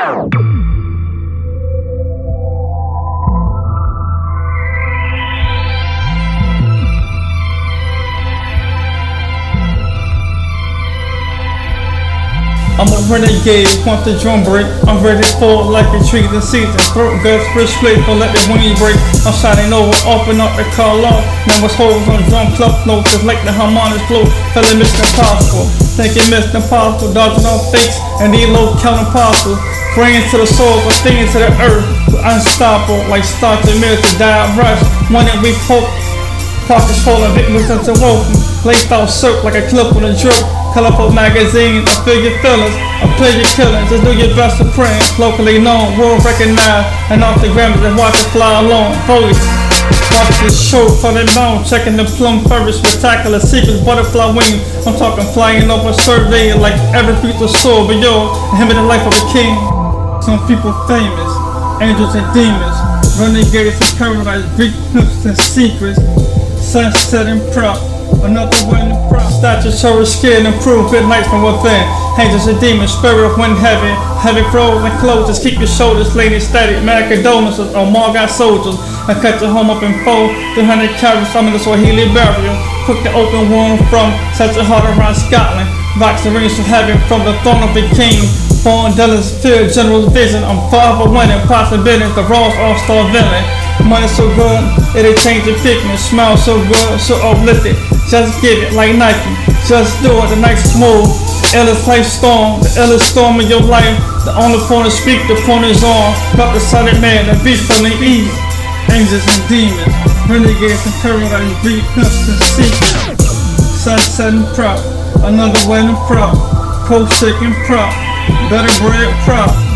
I'm a renegade, want the drum break. I'm ready for like a tree in season. Throat guts, fresh, plate, don't let the wing break. I'm shining over, open up the car off. Now it's hoes on drum club notes, just like the harmonics flow. Feeling Mr. Impossible, thinking Mr. Impossible, dodging all fakes and these low counting possible. Praying to the soul, but stinging to the earth. Unstoppable, like start to mirror to die rush. One that we hope Pockets full of victims into woken. Laced out soap like a clip on a drip. Colorful magazines, I feel your feelings. I play your killings. Just do your best to print. Locally known, world recognized. And off the Grammys and watch it fly along. Voice. Watch this show from the mountain, checking the plum feathers, spectacular secrets, butterfly wing. I'm talking flying over survey like every of soul, but yo, him in the life of a king. Some people famous, angels and demons, renegades and paradise, hooks and secrets. Sunset and prop. Another one in prop. Stature so skin and proof. Good nights from within. Angels and demons, spirit of wind heaven, Heavy froze and closes. Keep your shoulders leaning steady. Macadomus or oh, Margot soldiers. I cut your home up in four. 300 carats. I'm in the Swahili burial. Cook the open wound from such a heart around Scotland. Box the rings from heaven from the throne of the king. Foreign dealers, fear, general vision. I'm far from winning. Possibilities, the Ross all-star villain. Money so good, it'll change your pigment. Smell so good, so uplifted. Just give it like Nike. Just do it, the night smooth. Illest life storm, the illest storm in your life. The only point to speak, the point is on. Got the silent man, the beast from the east. Angels and demons, renegades and paradise, beat pimps and secrets. Sunset and prop, another wedding prop. Cold shaking prop, better bread prop.